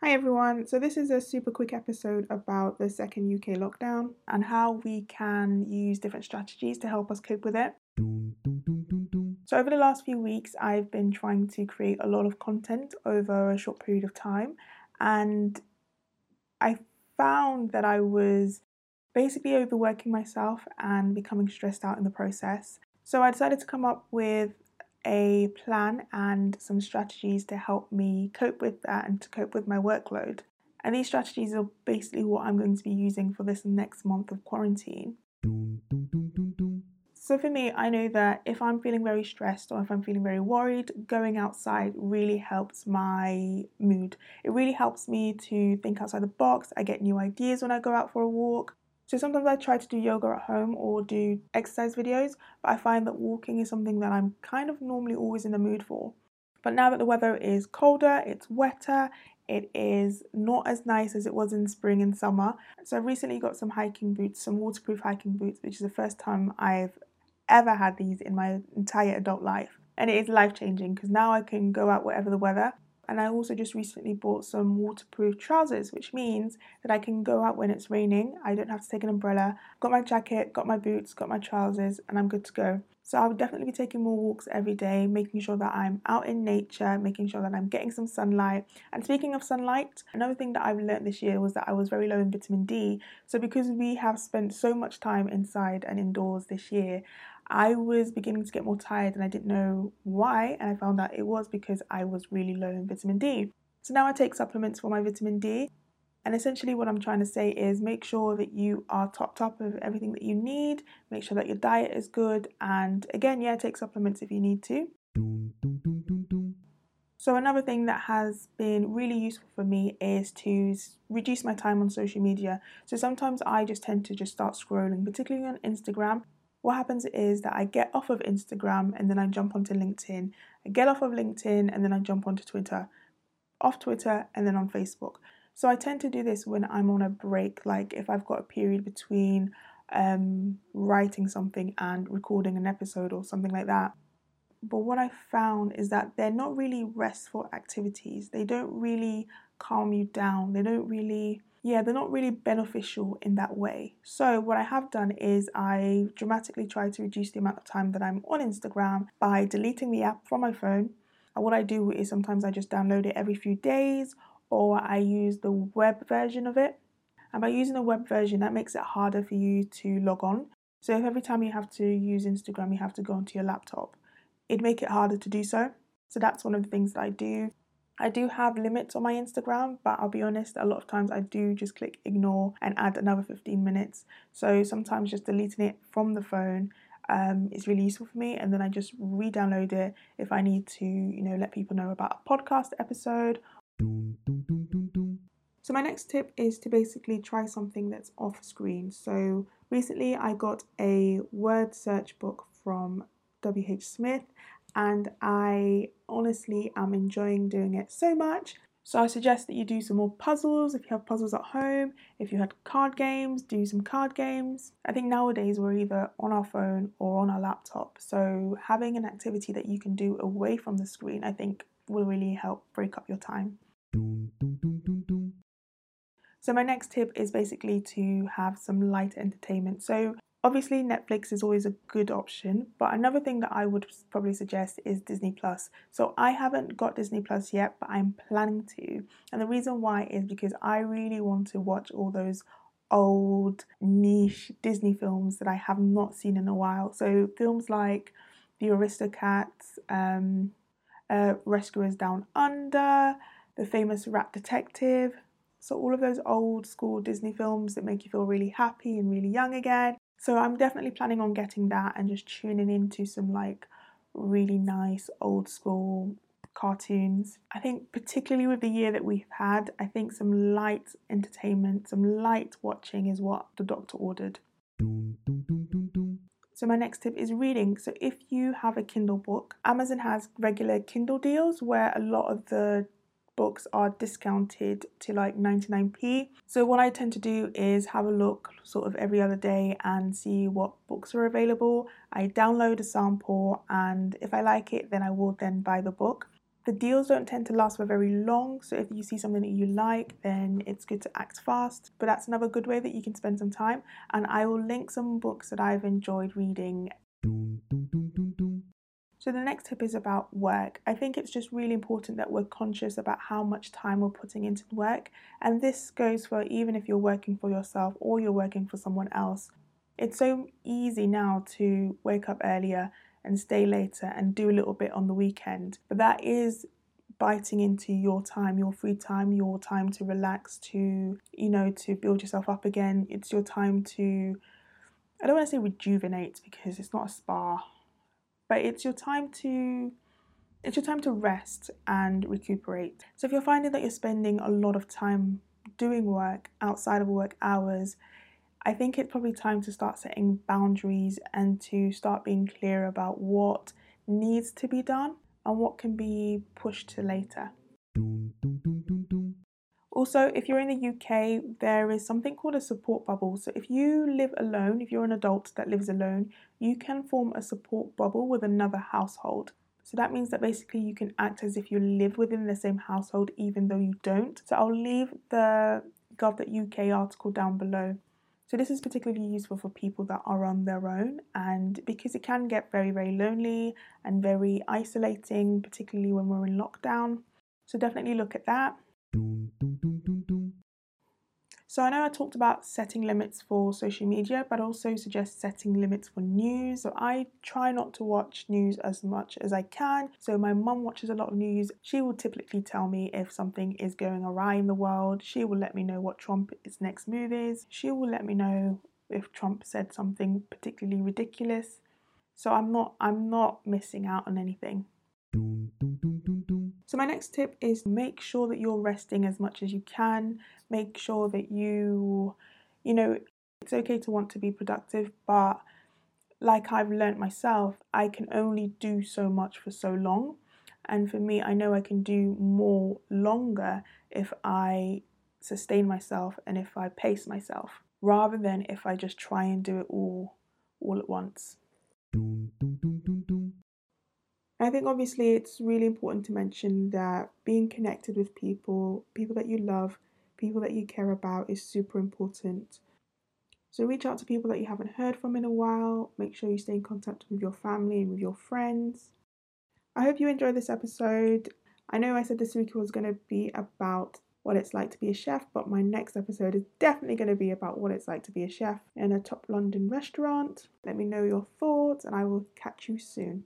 Hi everyone. So this is a super quick episode about the second UK lockdown and how we can use different strategies to help us cope with it. So over the last few weeks I've been trying to create a lot of content over a short period of time and I found that I was basically overworking myself and becoming stressed out in the process. So I decided to come up with a plan and some strategies to help me cope with that and to cope with my workload. And these strategies are basically what I'm going to be using for this next month of quarantine. So, for me, I know that if I'm feeling very stressed or if I'm feeling very worried, going outside really helps my mood. It really helps me to think outside the box. I get new ideas when I go out for a walk. So sometimes I try to do yoga at home or do exercise videos, but I find that walking is something that I'm kind of normally always in the mood for. But now that the weather is colder, it's wetter, it is not as nice as it was in spring and summer. So I recently got some hiking boots, some waterproof hiking boots, which is the first time I've ever had these in my entire adult life. And it is life changing because now I can go out whatever the weather and I also just recently bought some waterproof trousers, which means that I can go out when it's raining. I don't have to take an umbrella. Got my jacket, got my boots, got my trousers, and I'm good to go. So I'll definitely be taking more walks every day, making sure that I'm out in nature, making sure that I'm getting some sunlight. And speaking of sunlight, another thing that I've learned this year was that I was very low in vitamin D. So because we have spent so much time inside and indoors this year, I was beginning to get more tired and I didn't know why. And I found out it was because I was really low in vitamin D. So now I take supplements for my vitamin D. And essentially, what I'm trying to say is make sure that you are topped up of everything that you need, make sure that your diet is good, and again, yeah, take supplements if you need to. So, another thing that has been really useful for me is to reduce my time on social media. So, sometimes I just tend to just start scrolling, particularly on Instagram what happens is that I get off of Instagram and then I jump onto LinkedIn. I get off of LinkedIn and then I jump onto Twitter, off Twitter and then on Facebook. So I tend to do this when I'm on a break, like if I've got a period between um, writing something and recording an episode or something like that. But what I found is that they're not really restful activities. They don't really calm you down. They don't really yeah, they're not really beneficial in that way. So, what I have done is I dramatically try to reduce the amount of time that I'm on Instagram by deleting the app from my phone. And what I do is sometimes I just download it every few days or I use the web version of it. And by using the web version, that makes it harder for you to log on. So, if every time you have to use Instagram, you have to go onto your laptop, it'd make it harder to do so. So, that's one of the things that I do. I do have limits on my Instagram, but I'll be honest, a lot of times I do just click ignore and add another 15 minutes. So sometimes just deleting it from the phone um, is really useful for me, and then I just re download it if I need to, you know, let people know about a podcast episode. So, my next tip is to basically try something that's off screen. So, recently I got a word search book from WH Smith and I honestly am enjoying doing it so much. So I suggest that you do some more puzzles if you have puzzles at home. If you had card games, do some card games. I think nowadays we're either on our phone or on our laptop. So having an activity that you can do away from the screen, I think will really help break up your time. So my next tip is basically to have some light entertainment. So Obviously, Netflix is always a good option, but another thing that I would probably suggest is Disney Plus. So I haven't got Disney Plus yet, but I'm planning to. And the reason why is because I really want to watch all those old niche Disney films that I have not seen in a while. So films like The Aristocats, um, uh, Rescuers Down Under, The Famous Rat Detective. So all of those old school Disney films that make you feel really happy and really young again. So I'm definitely planning on getting that and just tuning into some like really nice old school cartoons. I think particularly with the year that we've had, I think some light entertainment, some light watching is what the doctor ordered. So my next tip is reading. So if you have a Kindle book, Amazon has regular Kindle deals where a lot of the books are discounted to like 99p. So, what I tend to do is have a look sort of every other day and see what books are available. I download a sample, and if I like it, then I will then buy the book. The deals don't tend to last for very long, so if you see something that you like, then it's good to act fast. But that's another good way that you can spend some time. And I will link some books that I've enjoyed reading. So, the next tip is about work. I think it's just really important that we're conscious about how much time we're putting into work. And this goes for even if you're working for yourself or you're working for someone else. It's so easy now to wake up earlier and stay later and do a little bit on the weekend, but that is biting into your time, your free time, your time to relax, to, you know, to build yourself up again. It's your time to, I don't want to say rejuvenate because it's not a spa, but it's your time to it's your time to rest and recuperate. So if you're finding that you're spending a lot of time doing work outside of work hours, I think it's probably time to start setting boundaries and to start being clear about what needs to be done and what can be pushed to later. Also, if you're in the UK, there is something called a support bubble. So, if you live alone, if you're an adult that lives alone, you can form a support bubble with another household. So, that means that basically you can act as if you live within the same household even though you don't. So, I'll leave the gov.uk article down below. So, this is particularly useful for people that are on their own, and because it can get very, very lonely and very isolating, particularly when we're in lockdown. So, definitely look at that. So I know I talked about setting limits for social media, but also suggest setting limits for news. So I try not to watch news as much as I can. So my mum watches a lot of news. She will typically tell me if something is going awry in the world. She will let me know what Trump's next move is. She will let me know if Trump said something particularly ridiculous. So I'm not I'm not missing out on anything. So, my next tip is make sure that you're resting as much as you can. Make sure that you, you know, it's okay to want to be productive, but like I've learned myself, I can only do so much for so long. And for me, I know I can do more longer if I sustain myself and if I pace myself rather than if I just try and do it all all at once. I think obviously it's really important to mention that being connected with people, people that you love, people that you care about is super important. So reach out to people that you haven't heard from in a while. Make sure you stay in contact with your family and with your friends. I hope you enjoyed this episode. I know I said this week was going to be about what it's like to be a chef, but my next episode is definitely going to be about what it's like to be a chef in a top London restaurant. Let me know your thoughts, and I will catch you soon.